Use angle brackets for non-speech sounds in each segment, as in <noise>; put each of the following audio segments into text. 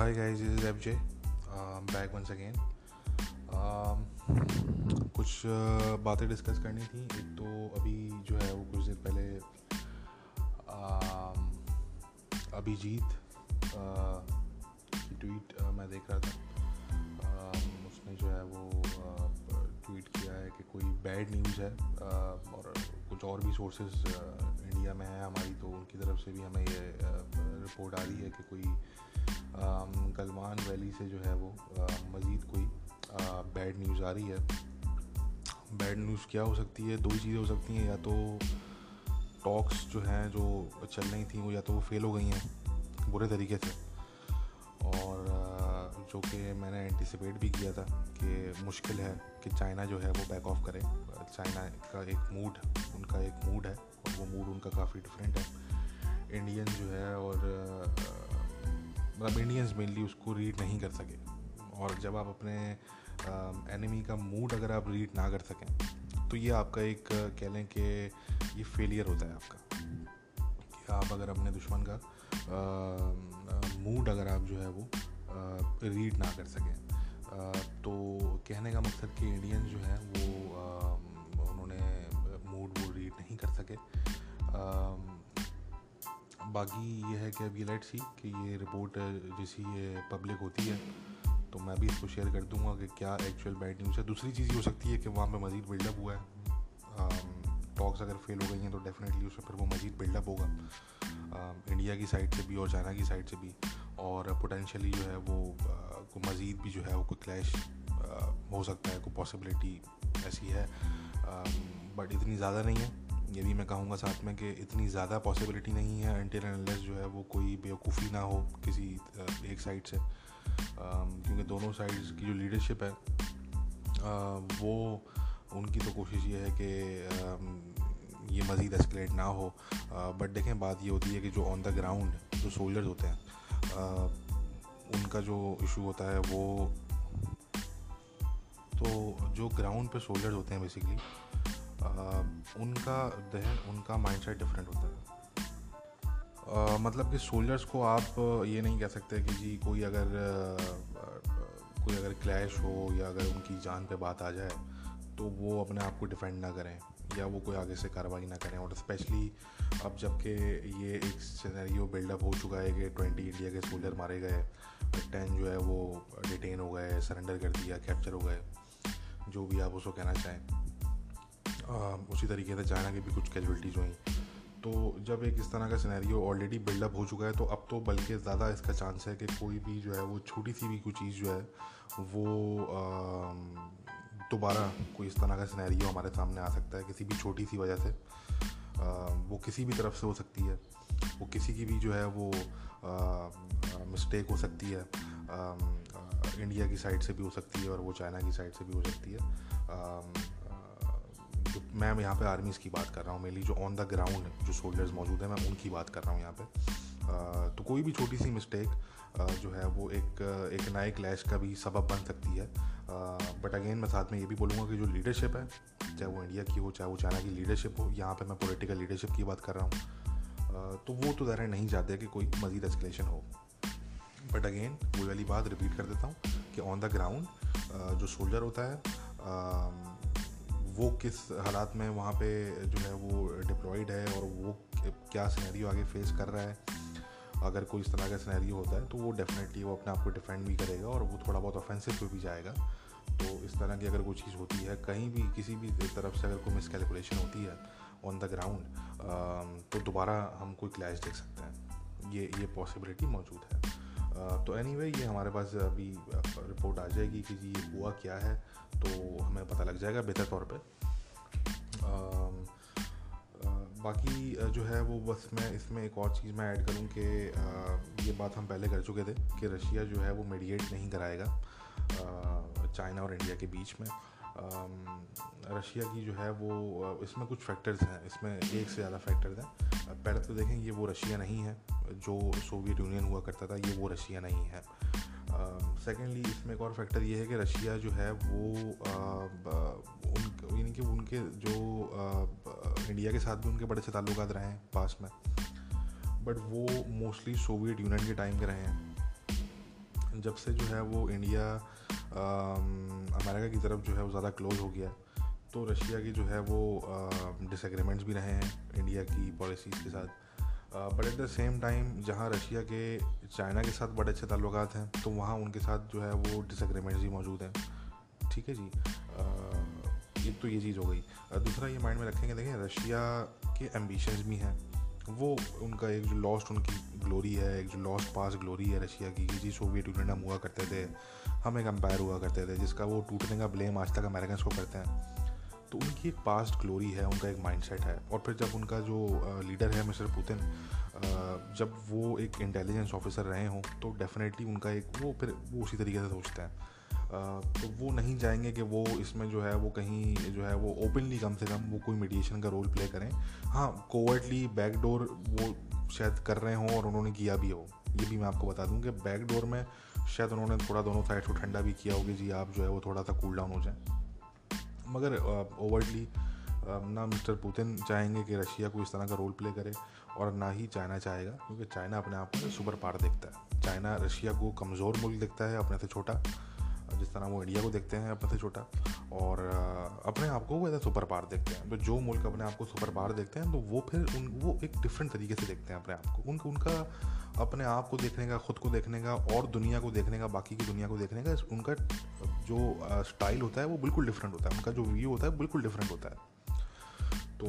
This is FJ. Um, back once again. Um, कुछ uh, बातें discuss करनी थी एक तो अभी जो है वो कुछ दिन पहले um, Abhijit uh, tweet uh, मैं देख रहा था um, उसने जो है वो ट्वीट uh, किया है कि कोई बैड न्यूज़ है uh, और कुछ और भी सोर्सेज इंडिया में है हमारी तो उनकी तरफ़ से भी हमें ये रिपोर्ट आ रही है कि कोई गलवान वैली से जो है वो मज़ीद कोई बैड न्यूज़ आ रही है। बैड न्यूज़ क्या हो सकती है? दो चीज़ें हो सकती हैं, या तो टॉक्स जो हैं, जो चल रही थी, वो या तो वो फेल हो गई हैं, बुरे तरीके से। और जो कि मैंने एंटिसिपेट भी किया था कि मुश्किल है कि चाइना जो है वो बैक ऑफ़ करे। चाइना का एक मूड उनका एक मूड है, और वो मूड उनका काफ़ी डिफरेंट है। इंडियन जो है और मतलब इंडियंस मेनली उसको रीड नहीं कर सके। और जब आप अपने एनिमी का मूड अगर आप रीड ना कर सकें तो ये आपका एक, कह लें कि ये फेलियर होता है आपका। कि आप अगर अपने दुश्मन का मूड अगर आप जो है वो रीड ना कर सकें तो कहने का मकसद कि इंडियन जो है वो उन्होंने मूड वो रीड नहीं कर सके। बाकी ये है कि अब ये लेट सी कि ये रिपोर्ट जैसी ये पब्लिक होती है तो मैं भी इसको शेयर कर दूँगा कि क्या एक्चुअल बैड न्यूज़ है। दूसरी चीज़ ये हो सकती है कि वहाँ पे मज़ीद बिल्डअप हुआ है। टॉक्स अगर फेल हो गई हैं तो डेफिनेटली उसमें फिर वो मज़ीद बिल्डअप होगा। इंडिया की साइड से भी और चाइना की साइड से भी। और पोटेंशली जो है वो को मज़ीद भी जो है वो कोई क्लैश हो सकता है, कोई पॉसिबिलिटी ऐसी है। बट इतनी ज़्यादा नहीं है। ये भी मैं कहूँगा साथ में कि इतनी ज़्यादा पॉसिबिलिटी नहीं है एंटी एनालिस जो है वो कोई बेवकूफ़ी ना हो किसी एक साइड से। क्योंकि दोनों साइड्स की जो लीडरशिप है वो, उनकी तो कोशिश ये है कि ये मज़ीद एस्केलेट ना हो। बट देखें, बात ये होती है कि जो ऑन द ग्राउंड जो सोल्जर्स होते हैं उनका जो इशू होता है वो तो जो ग्राउंड पे सोल्जर्स होते हैं बेसिकली उनका दहन उनका माइंडसेट डिफरेंट होता Uh, मतलब कि सोल्जर्स को आप ये नहीं कह सकते कि जी कोई अगर कोई अगर क्लैश हो या अगर उनकी जान पे बात आ जाए तो वो अपने आप को डिफेंड ना करें या वो कोई आगे से कार्रवाई ना करें। और स्पेशली अब जबकि ये एक सिनेरियो बिल्डअप हो चुका है कि ट्वेंटी इंडिया के सोल्जर मारे गए टेन जो है वो डिटेन हो गए सरेंडर कर दिया कैप्चर हो गए जो भी आप उसको कहना चाहें। उसी तरीके से चाइना की भी कुछ कैजुअलिटीज़ हुई। तो जब एक इस तरह का सिनेरियो ऑलरेडी बिल्डअप हो चुका है तो अब तो बल्कि ज़्यादा इसका चांस है कि कोई भी जो है, वो छोटी सी भी कोई चीज़ जो है, वो दोबारा कोई इस तरह का सिनेरियो हमारे सामने आ सकता है, किसी भी छोटी सी वजह से। वो किसी भी तरफ़ से हो सकती है। वो किसी की भी जो है, वो मिस्टेक हो सकती है। इंडिया की साइड से भी हो सकती है और वो चाइना की साइड से भी हो सकती है। जो मैं यहाँ पे आर्मीज़ की बात कर रहा हूँ मेनली जो ऑन द ग्राउंड जो सोल्जर्स मौजूद हैं, मैं उनकी बात कर रहा हूँ यहाँ पे। तो कोई भी छोटी सी मिस्टेक जो है वो एक एक नए क्लैश का भी सबब बन सकती है। बट अगेन मैं साथ में ये भी बोलूँगा कि जो लीडरशिप है, चाहे वो इंडिया की हो, चाहे वो चाइना की लीडरशिप हो, यहाँ पर मैं पोलिटिकल लीडरशिप की बात कर रहा हूँ। तो वो तो ज़रा नहीं चाहते कि कोई मज़ीद एस्केलेशन हो। बट अगेन वो वाली बात रिपीट कर देता हूँ कि ऑन द ग्राउंड जो सोल्जर होता है वो किस हालात में वहाँ पे जो है वो डिप्लॉयड है और वो क्या सिनेरियो आगे फेस कर रहा है? अगर कोई इस तरह का सिनेरियो होता है तो वो डेफिनेटली वो अपने आप को डिफेंड भी करेगा और वो थोड़ा बहुत ऑफेंसिव पे भी जाएगा। तो इस तरह की अगर कोई चीज़ होती है, कहीं भी किसी भी तरफ़ से अगर कोई मिसकैलकुलेशन होती है ऑन द ग्राउंड तो दोबारा हम कोई क्लैश देख सकते हैं। ये ये पॉसिबिलिटी मौजूद है। तो एनी anyway, ये हमारे पास अभी रिपोर्ट आ जाएगी कि ये हुआ क्या है तो हमें पता लग जाएगा बेहतर तौर पे। बाकी जो है वो बस मैं इसमें एक और चीज़ मैं ऐड करूँ कि ये बात हम पहले कर चुके थे कि रशिया जो है वो मेडिएट नहीं कराएगा चाइना और इंडिया के बीच में। रशिया की जो है वो इसमें कुछ फैक्टर्स हैं। इसमें एक से ज़्यादा फैक्टर्स हैं। पहले तो देखें, ये वो रशिया नहीं है, जो सोवियत यूनियन हुआ करता था, ये वो रशिया नहीं है। सेकेंडली इसमें एक और फैक्टर ये है कि रशिया जो है वो उन, यानी कि उनके जो इंडिया के साथ भी उनके बड़े से ताल्लुक रहे हैं पास में। बट वो मोस्टली सोवियत यूनियन के टाइम के रहे हैं। जब से जो है वो इंडिया अमेरिका की तरफ़ जो है वो ज़्यादा क्लोज हो गया तो रशिया की जो है वो डिसएग्रीमेंट्स भी रहे हैं इंडिया की पॉलिसीज़ के साथ। But at the same time जहाँ रशिया के चाइना के साथ बड़े अच्छे ताल्लुक हैं तो वहाँ उनके साथ जो है वो डिसएग्रीमेंट्स भी मौजूद हैं। ठीक है जी? एक तो ये चीज़ हो गई। दूसरा ये माइंड में रखेंगे, देखें रशिया के एम्बिशंस भी हैं। वो उनका एक जो लॉस्ट उनकी ग्लोरी है, एक जो लॉस्ट पास ग्लोरी है रशिया की जी सोवियत यूनियन हम हुआ करते थे, हम एक अम्पायर हुआ करते थे, जिसका वो टूटने का ब्लेम आज तक अमेरिकन को करते हैं। तो उनकी एक पास्ट ग्लोरी है, उनका एक माइंडसेट है। और फिर जब उनका जो लीडर है मिस्टर पुतिन जब वो एक इंटेलिजेंस ऑफिसर रहे हों तो डेफिनेटली उनका एक वो फिर वो उसी तरीके से सोचते हैं। तो वो नहीं चाहेंगे कि वो इसमें जो है वो कहीं जो है वो ओपनली कम से कम वो कोई मीडिएशन का रोल प्ले करें। हाँ कोवर्टली बैकडोर वो शायद कर रहे हों और उन्होंने किया भी हो। ये भी मैं आपको बता दूँ कि बैकडोर में शायद उन्होंने थोड़ा दोनों साइड को ठंडा भी किया होगा। जी, आप जो है वो थोड़ा सा कूल डाउन हो जाए। मगर ओवरली ना मिस्टर पुतिन चाहेंगे कि रशिया को इस तरह का रोल प्ले करे और ना ही चाइना चाहेगा, क्योंकि चाइना अपने आप में सुपर पार देखता है। चाइना रशिया को कमज़ोर मुल्क देखता है, अपने से छोटा। जिस तरह वो इंडिया को देखते हैं अपने से छोटा, और अपने आप को वो एज सुपर पार देखते हैं। तो जो मुल्क अपने आप को सुपर पार देखते हैं तो वो फिर उन, वो एक डिफरेंट तरीके से देखते हैं अपने आप को। उनका उनका, अपने आप को देखने का, ख़ुद को देखने का, और दुनिया को देखने का, बाकी की दुनिया को देखने का, उनका, जो स्टाइल होता है, वो बिल्कुल डिफरेंट होता है। उनका जो व्यू होता है, बिल्कुल डिफरेंट होता है। तो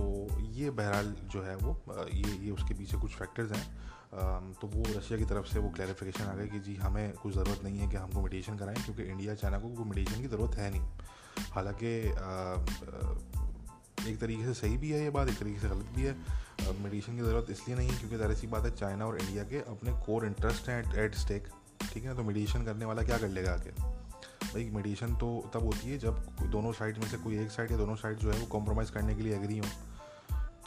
ये बहरहाल जो है वो ये ये उसके पीछे कुछ फैक्टर्स हैं। तो वो रशिया की तरफ़ से वो क्लैरिफिकेशन आ गई कि जी, हमें कुछ ज़रूरत नहीं है कि हमको मेडिटेशन कराएँ, क्योंकि इंडिया चाइना को कोई मेडिटेशन की ज़रूरत है नहीं। हालाँकि एक तरीके से सही भी है ये बात, एक तरीके से गलत भी है। मेडिटेशन की ज़रूरत इसलिए नहीं क्योंकि ज़ाहिर सी बात है चाइना और इंडिया के अपने कोर इंटरेस्ट हैं एट स्टेक ठीक है तो मेडिटेशन करने वाला क्या कर लेगा आगे भाई मेडिटेशन तो तब होती है जब दोनों साइड में से कोई एक साइड या दोनों साइड जो है वो कॉम्प्रोमाइज़ करने के लिए एग्री हो।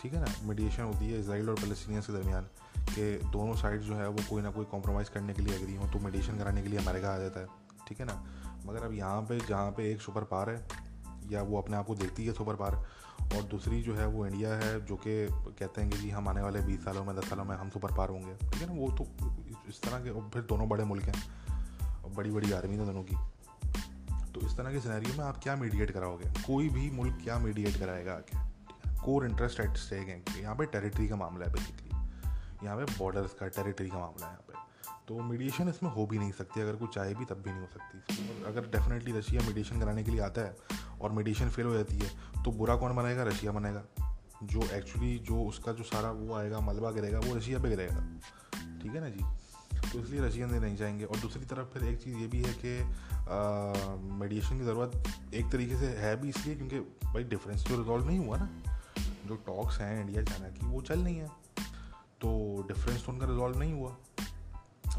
ठीक है ना मीडिएशन होती है इसराइल और फलस्तीनियंस के दरमियान कि दोनों साइड जो है वो कोई ना कोई कॉम्प्रोमाइज़ करने के लिए एग्री हो तो मेडिटेशन कराने के लिए अमेरिका आ जाता है, ठीक है ना? मगर अब यहाँ पे, जहाँ पे एक सुपर पार है, या वो अपने आप को देखती है सुपर पार, और दूसरी जो है वो इंडिया है, जो कि कहते हैं कि जी हम आने वाले बीस सालों में, दस सालों में हम सुपर पार होंगे, ठीक है ना? वो तो इस तरह के, और फिर दोनों बड़े मुल्क हैं, और बड़ी बड़ी आर्मी है दोनों की। तो इस तरह के सिनेरियो में आप क्या मीडिएट कराओगे? कोई भी मुल्क क्या मीडिएट कराएगा आगे कोर इंटरेस्ट एट स्टेक है यहाँ पे टेरिटरी का मामला है बेसिकली यहाँ पे बॉर्डर्स का टेरिटरी का मामला है यहाँ पे। तो मीडिएशन इसमें हो भी नहीं सकती, अगर कुछ चाहे भी तब भी नहीं हो सकती। और अगर डेफिनेटली रशिया मीडिएशन कराने के लिए आता है और मेडिशन फेल हो जाती है तो बुरा कौन बनाएगा? रशिया बनाएगा। जो एक्चुअली जो उसका जो सारा वो आएगा, मलबा गिरेगा, वो रशिया पे गिरेगा। ठीक है ना जी? तो इसलिए रशियन नहीं जाएँगे। और दूसरी तरफ़ फिर एक चीज़ ये भी है कि मेडिएशन की ज़रूरत एक तरीके से है भी इसलिए, क्योंकि भाई डिफरेंस तो रिजॉल्व नहीं हुआ ना। जो टॉक्स हैं इंडिया चाइना की, वो चल नहीं है। तो डिफरेंस तो उनका रिजॉल्व नहीं हुआ।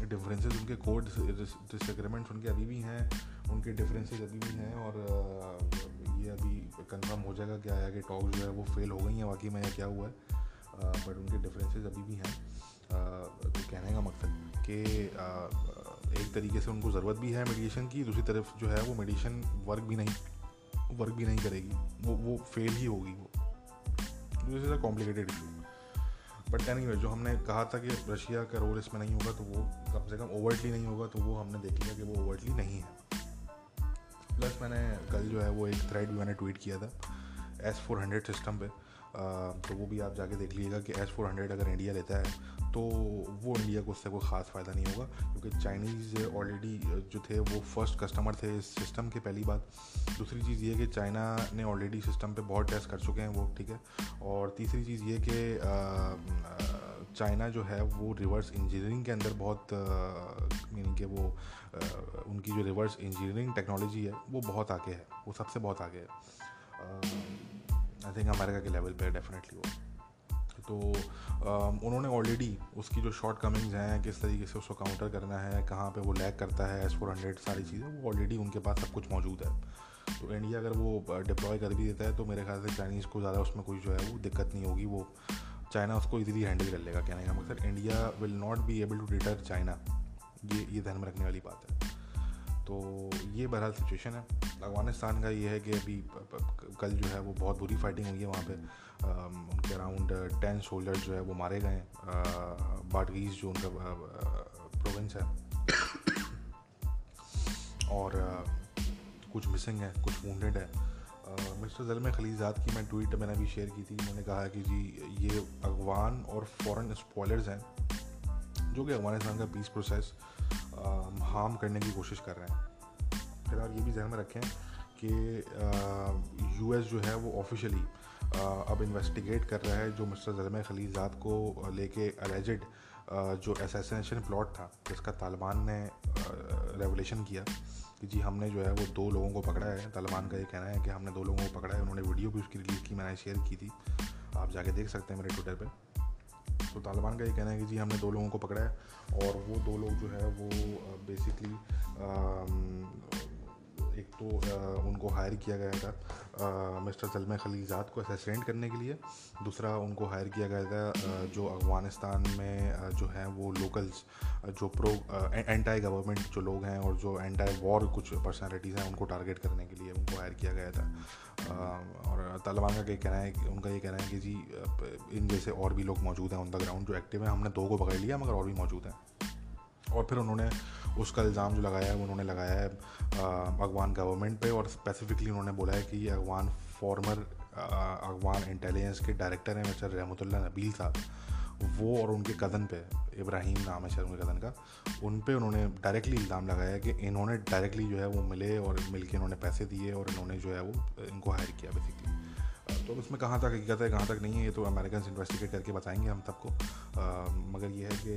डिफरेंसेस उनके कोड डिसएग्रीमेंट्स उनके अभी भी हैं, उनके डिफरेंसेस अभी भी हैं और ये अभी कंफर्म हो जाएगा क्या है कि टॉक जो है वो फेल हो गई हैं, बाकी में क्या हुआ है। बट उनके डिफरेंसेस अभी भी हैं। तो कहने का मकसद कि एक तरीके से उनको ज़रूरत भी है मेडिएशन की, दूसरी तरफ़ जो है वो मेडिएशन वर्क भी नहीं वर्क भी नहीं करेगी। वो वो फेल ही होगी वो। This is a complicated issue but any जो हमने कहा था कि रशिया का रोल इसमें नहीं होगा तो वो कम से कम ओवरटली नहीं होगा तो वो हमने देख लिया कि वो ओवरटली नहीं है। प्लस मैंने कल जो है वो एक थ्रेड भी मैंने ट्वीट किया था एस फोर हंड्रेड सिस्टम पे। तो वो भी आप जाके देख लीजिएगा कि एस फोर हंड्रेड अगर इंडिया लेता है तो वो इंडिया को उससे कोई ख़ास फ़ायदा नहीं होगा क्योंकि चाइनीज़ ऑलरेडी जो थे वो फ़र्स्ट कस्टमर थे इस सिस्टम के पहली बात। दूसरी चीज़ ये कि चाइना ने ऑलरेडी सिस्टम पे बहुत टेस्ट कर चुके हैं वो ठीक है? और तीसरी चीज़ ये कि चाइना जो है वो रिवर्स इंजीनियरिंग के अंदर बहुत मीनिंग कि वो आ, उनकी जो रिवर्स इंजीनियरिंग टेक्नोलॉजी है वो बहुत आगे है वो सबसे बहुत आगे है। आई थिंक अमेरिका के लेवल पे डेफिनेटली वो तो उन्होंने ऑलरेडी उसकी जो शॉर्ट कमिंग्स हैं, किस तरीके से उसको काउंटर करना है, कहाँ पे वो लैग करता है एस फोर हंड्रेड सारी चीज़ें, वो ऑलरेडी उनके पास सब कुछ मौजूद है। तो इंडिया अगर वो डिप्लॉय कर भी देता है तो मेरे ख्याल से चाइनीज़ को ज़्यादा उसमें कोई जो है वो दिक्कत नहीं होगी, वो चाइना उसको इजीली हैंडल कर लेगा, कहने का मकसद India will not be able to deter China ये ये ध्यान में रखने वाली बात है। तो ये बहरहाल सिचुएशन है। अफ़गानिस्तान का ये है कि अभी कल जो है वो बहुत बुरी फाइटिंग हुई है वहाँ पे। उनके अराउंड टेन सोल्जर्स जो है वो मारे गए बाटगीज जो उनका प्रोविंस है। और कुछ मिसिंग है, कुछ वूंडेड है। मिस्टर जलम खलीजात की मैं ट्वीट मैंने अभी शेयर की थी। मैंने कहा कि जी, ये अफगान और फॉरेन स्पॉयलर्स हैं। जो कि अफ़गानिस्तान का पीस प्रोसेस हार्म करने की कोशिश कर रहे हैं। आप ये भी जहन में रखें कि यूएस जो है वो ऑफिशियली अब इन्वेस्टिगेट कर रहा है जो मिस्टर जलम खलीजात को लेके अलेजिड जो एसेसिनेशन प्लॉट था, जिसका तालिबान ने रेवलेशन किया कि जी हमने जो है वो दो लोगों को पकड़ा है। तालिबान का ये कहना है कि हमने दो लोगों को पकड़ा है, उन्होंने वीडियो भी उसकी रिलीज़ की, मैंने शेयर की थी। आप जाके देख सकते हैं मेरे ट्विटर पे। तो तालिबान का ये कहना है कि जी, हमने दो लोगों को पकड़ा है और वो दो लोग जो है वो बेसिकली एक तो उनको हायर किया गया था मिस्टर सलम खलीजाद को असेसरेंट करने के लिए। दूसरा उनको हायर किया गया था जो अफ़गानिस्तान में जो हैं वो लोकल्स जो प्रो एंटाई गवर्नमेंट जो लोग हैं और जो एंटाई वॉर कुछ पर्सनालिटीज़ हैं, उनको टारगेट करने के लिए उनको हायर किया गया था। और तालिबान का ये कहना है, उनका ये कहना है कि जी इन जैसे और भी लोग मौजूद हैं ऑन द ग्राउंड जो एक्टिव हैं, हमने दो को पकड़ लिया मगर और भी मौजूद हैं। और फिर उन्होंने उसका इल्ज़ाम जो लगाया है, उन्होंने लगाया है अफगान गवर्नमेंट पे और स्पेसिफिकली उन्होंने बोला है कि ये अफगान फॉर्मर अफगान इंटेलिजेंस के डायरेक्टर हैं मिस्टर रहमतुल्ला नबील साहब। वो और उनके कज़न पे, इब्राहिम नाम है शायद उनके कज़न का, उन पे उन्होंने डायरेक्टली इल्ज़ाम लगाया कि इन्होंने डायरेक्टली जो है वो मिले और मिल के इन्होंने पैसे दिए और इन्होंने जो है वो इनको हायर किया बेसिकली तो इसमें कहाँ तक हकीकत है, कहाँ तक नहीं है, ये तो अमेरिकन इन्वेस्टिगेट करके बताएँगे हम सबको। मगर ये है कि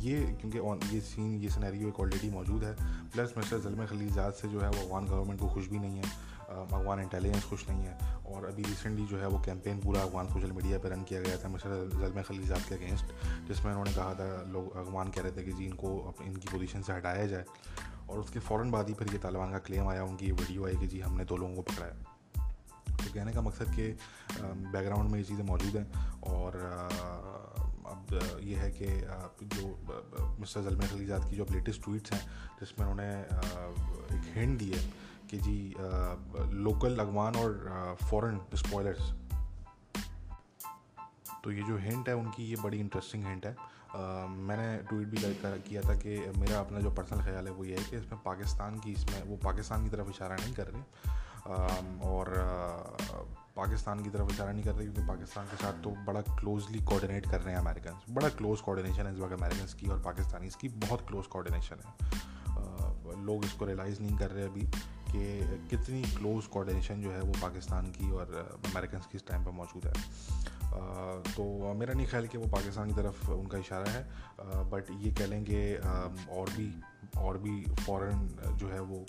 ये, क्योंकि ये सीन ये सिनेरियो एक ऑलरेडी मौजूद है। प्लस मिस्टर जलम खलीजात से जो है वो अफगान गवर्नमेंट को खुश भी नहीं है। अफगान इंटेलिजेंस खुश नहीं है। और अभी रिसेंटली जो है वो कैंपेन पूरा अफगान सोशल मीडिया पर रन किया गया था। मिस्टर जलम खलीजात के अगेंस्ट जिसमें उन्होंने कहा था, लोग अफगान कह रहे थे कि जी इनको इनकी पोजीशन से हटाया जाए। और उसके फ़ौरन बाद ही फिर ये तालिबान का क्लेम आया, उनकी वीडियो आई कि जी हमने दो लोगों को पकड़ाया। तो कहने का मकसद कि बैकग्राउंड में ये चीज़ें मौजूद हैं। और अब ये है कि जो मिस्टर जलम खलीजात की जो लेटेस्ट ट्वीट्स हैं जिसमें उन्होंने एक हिंट दी है कि जी लोकल अगवान और फॉरेन स्पॉयलर्स तो ये जो हिंट है उनकी ये बड़ी इंटरेस्टिंग हिंट है। uh, मैंने ट्वीट भी कर, किया था कि मेरा अपना जो पर्सनल ख्याल है वो ये है कि इसमें पाकिस्तान की इसमें वो पाकिस्तान की तरफ़ इशारा नहीं कर रहे। uh, और uh, पाकिस्तान की तरफ़ इशारा नहीं कर रहे क्योंकि पाकिस्तान के साथ तो बड़ा क्लोजली कोऑर्डिनेट कर रहे हैं अमेरिकन बड़ा क्लोज कोऑर्डिनेशन है इस वक्त अमेरिकन की और पाकिस्तानी की। बहुत क्लोज कोऑर्डिनेशन है। लोग इसको रियलाइज़ नहीं कर रहे अभी कि कितनी क्लोज कोऑर्डिनेशन जो है वो पाकिस्तान की और अमेरिकन की इस टाइम पर मौजूद है। तो मेरा नहीं ख्याल कि वो पाकिस्तान की तरफ़ उनका इशारा है। बट ये कह लेंगे और भी और भी फॉरेन जो है वो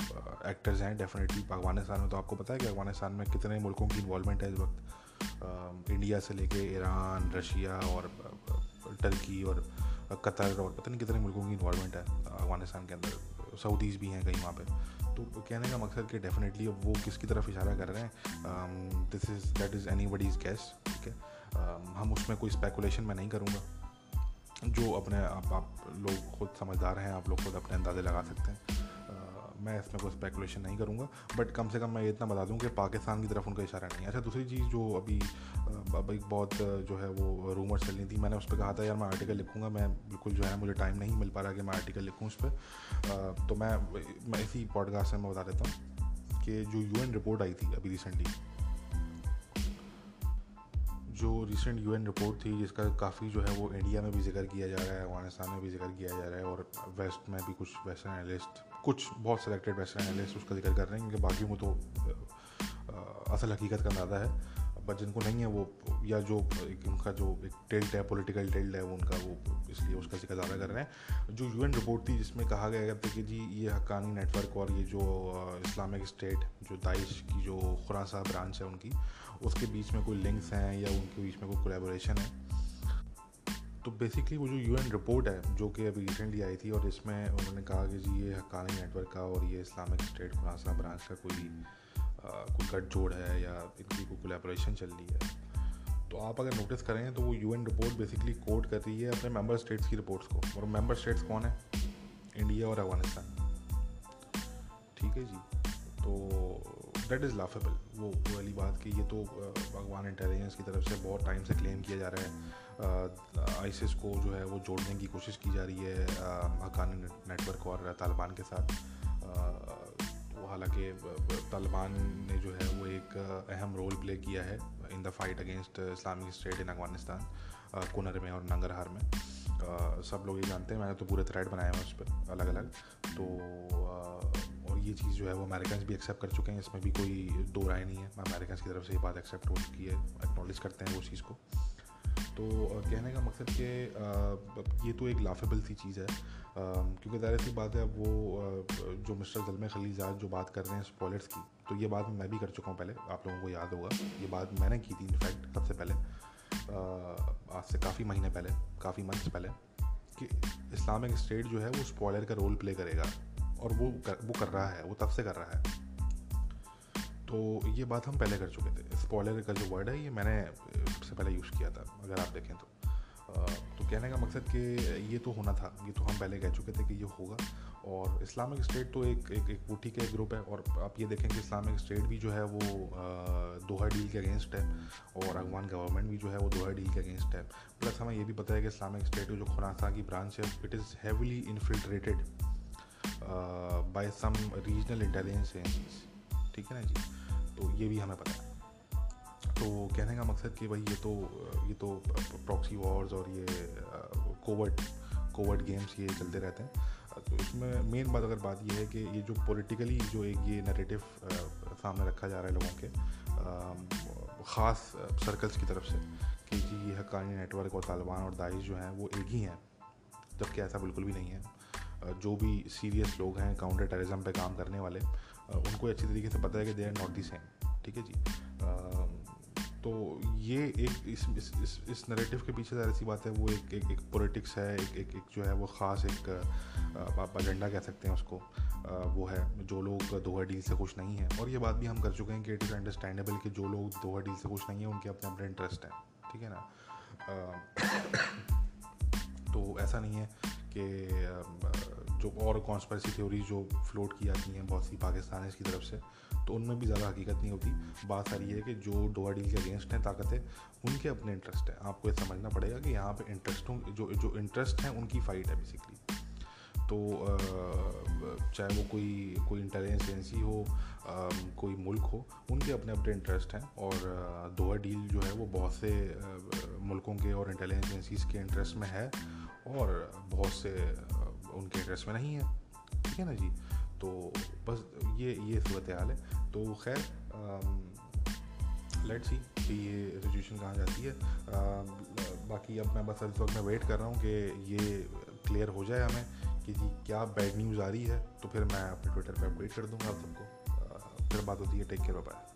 एक्टर्स हैं डेफिनेटली अफ़गानिस्तान में तो आपको पता है कि अफ़गानिस्तान में कितने मुल्कों की इन्वॉलमेंट है इस वक्त। इंडिया से लेके ईरान रशिया और टर्की और कतर और पता नहीं कितने मुल्कों की इन्वॉलमेंट है अफ़गानिस्तान के अंदर। सऊदीज़ भी हैं कहीं वहाँ पे। तो कहने का मकसद कि डेफिनेटली वो किसकी तरफ़ इशारा कर रहे हैं? This is that is anybody's guess ठीक है? हम उसमें कोई स्पेकुलेशन मैं नहीं करूँगा। जो अपने आप आप लोग खुद समझदार हैं, आप लोग खुद अपने अंदाजे लगा सकते हैं। मैं इसमें कोई स्पेकुलेशन नहीं करूँगा बट कम से कम मैं इतना बता दूँ कि पाकिस्तान की तरफ़ उनका इशारा नहीं है। अच्छा दूसरी चीज़ जो अभी अभी बहुत जो है वो रूमर चल रही थी, मैंने उस पर कहा था, यार, मैं आर्टिकल लिखूँगा, मैं बिल्कुल जो है मुझे टाइम नहीं मिल पा रहा कि मैं आर्टिकल लिखूँ उस पर तो मैं मैं इसी पॉडकास्ट में मैं बता देता हूँ कि जो यूएन रिपोर्ट आई थी अभी रिसेंटली जो रिसेंट यूएन रिपोर्ट थी, जिसका काफ़ी जो है वो इंडिया में भी ज़िक्र किया जा रहा है अफ़गानिस्तान में भी ज़िक्र किया जा रहा है और वेस्ट में भी कुछ वेस्टर्न एनालिस्ट कुछ बहुत सेलेक्टेड वेस्टर्न एनालिस्ट उसका ज़िक्र कर रहे हैं, क्योंकि बाकी को तो असल हकीकत का अंदाज़ा है। बट जिनको नहीं है वो, या जो एक उनका जो एक टिल्ट है पॉलिटिकल टिल्ट है, वो उनका वो इसलिए उसका ज़िक्र ज़्यादा कर रहे हैं। जो यूएन रिपोर्ट थी जिसमें कहा गया था कि जी, ये हक्कानी नेटवर्क और ये जो इस्लामिक स्टेट जो दाइश की जो खुरासा ब्रांच है उनकी, उसके बीच में कोई लिंक्स हैं या उनके बीच में कोई कोलेबोरेशन है? तो बेसिकली वो जो यूएन रिपोर्ट है, जो कि अभी रिसेंटली आई थी और इसमें उन्होंने कहा कि जी, ये हक्कानी नेटवर्क का और ये इस्लामिक स्टेट खुरासा ब्रांच का कोई कोई गठजोड़ है या इनकी कोई कोलेबोरेशन चल रही है तो आप अगर नोटिस करें तो वो यूएन रिपोर्ट बेसिकली कोट कर रही है अपने मेंबर स्टेट्स की रिपोर्ट्स को। और मेंबर स्टेट्स कौन है? इंडिया और अफ़गानिस्तान ठीक है जी। तो डेट इज़ लाफेबल वो वाली बात कि ये तो अफगान इंटेलिजेंस की तरफ़ से बहुत टाइम से क्लेम किया जा रहा है। आईसिस को जो है वो जोड़ने की कोशिश की जा रही है हकानी नेटवर्क और तालिबान के साथ। हालाँकि तालिबान ने जो है वो एक अहम रोल प्ले किया है in the fight against Islamic State in Afghanistan Kunar में और नंगरहार में। आ, सब लोग ये जानते हैं मैंने तो पूरे थ्रेड बनाए हैं उस पर अलग अलग तो आ, और ये चीज़ जो है वो अमेरिकन भी एक्सेप्ट कर चुके हैं इसमें भी कोई दो राय नहीं है। अमेरिकन की तरफ़ से ये बात एक्सेप्ट हो चुकी है एक्नॉलेज करते हैं वो चीज़ को। तो कहने का मकसद कि ये तो एक लाफेबल सी चीज़ है। क्योंकि ज़ाहिर सी बात है वो जो मिस्टर जलम खलीजात जो बात कर रहे हैं स्पॉयलर्स की तो ये बात मैं भी कर चुका हूँ पहले आप लोगों को याद होगा। ये बात मैंने की थी इनफैक्ट सबसे पहले। आज से काफ़ी महीने पहले काफ़ी मंथ्स पहले कि इस्लामिक स्टेट जो है वो स्पॉयलर का रोल प्ले करेगा। और वो कर, वो कर रहा है वो तब से कर रहा है। तो ये बात हम पहले कर चुके थे। स्पॉयलर का जो वर्ड है, ये मैंने सबसे पहले यूज़ किया था, अगर आप देखें तो। तो कहने का मकसद कि ये तो होना था, ये तो हम पहले कह चुके थे कि ये होगा। और इस्लामिक स्टेट तो एक एक एक बूटी का एक ग्रुप है, और आप ये देखें कि इस्लामिक स्टेट भी जो है वो दोहा डील के अगेंस्ट है, और अफगान गवर्नमेंट भी जो है वो दोहा डील के अगेंस्ट है। प्लस हमें ये भी पता है कि इस्लामिक स्टेट जो खुरासा की ब्रांच है it is heavily infiltrated by some regional intelligence agencies ठीक है ना जी? तो ये भी हमें पता है। तो कहने का मकसद कि भाई ये तो ये तो प्रॉक्सी वॉर्स और ये कोवर्ट कोवर्ट गेम्स ये चलते रहते हैं। तो इसमें मेन बात अगर बात ये है कि ये जो पॉलिटिकली जो एक ये नरेटिव सामने रखा जा रहा है लोगों के ख़ास सर्कल्स की तरफ़ से कि जी, ये हकानी नेटवर्क और तालिबान और दाइश जो हैं वो एक ही हैं, जबकि ऐसा बिल्कुल भी नहीं है। जो भी सीरियस लोग हैं काउंटर टेररिज्म पे काम करने वाले उनको अच्छी तरीके से पता है कि they are not the same ठीक है जी? तो ये एक इस इस इस, इस नरेटिव के पीछे ज़ाहिर सी बात है वो एक एक एक पॉलिटिक्स है एक एक एक जो है वो ख़ास एक आप एजेंडा कह सकते हैं उसको। वो है जो लोग दोहा डील से खुश नहीं हैं और ये बात भी हम कर चुके हैं कि इट इज़ अंडरस्टैंडेबल कि जो लोग दोहा डील से खुश नहीं हैं उनके अपने अपने इंटरेस्ट हैं ठीक है ना? <coughs> तो ऐसा नहीं है। कि जो और कॉन्स्परेसी थ्योरी जो फ्लोट की जाती हैं बहुत सी पाकिस्तान की तरफ़ से तो उनमें भी ज़्यादा हकीकत नहीं होती। बात सारी है कि जो डोआ डील के अगेंस्ट हैं, ताकतें उनके अपने इंटरेस्ट हैं। आपको ये समझना पड़ेगा कि यहाँ पे इंटरेस्टों जो जो इंटरेस्ट हैं, उनकी फ़ाइट है बेसिकली तो चाहे वो कोई कोई इंटेलिजेंस एजेंसी हो कोई मुल्क हो, उनके अपने अपने इंटरेस्ट हैं और दोहा डील जो है वो बहुत से मुल्कों के और इंटेलिजेंस एजेंसीज के इंटरेस्ट में है। और बहुत से उनके इंटरेस्ट में नहीं है। ठीक है ना जी? तो बस ये ये सूरत हाल है। तो खैर लेट सी कि ये सिचुएशन कहाँ जाती है। आ, बाकी अब मैं बस इस वक्त मैं वेट कर रहा हूँ कि ये क्लियर हो जाए हमें कि जी क्या बैड न्यूज़ आ रही है। तो फिर मैं अपने ट्विटर पे अपडेट कर दूँगा आप सबको। फिर बात होती है। Take care bye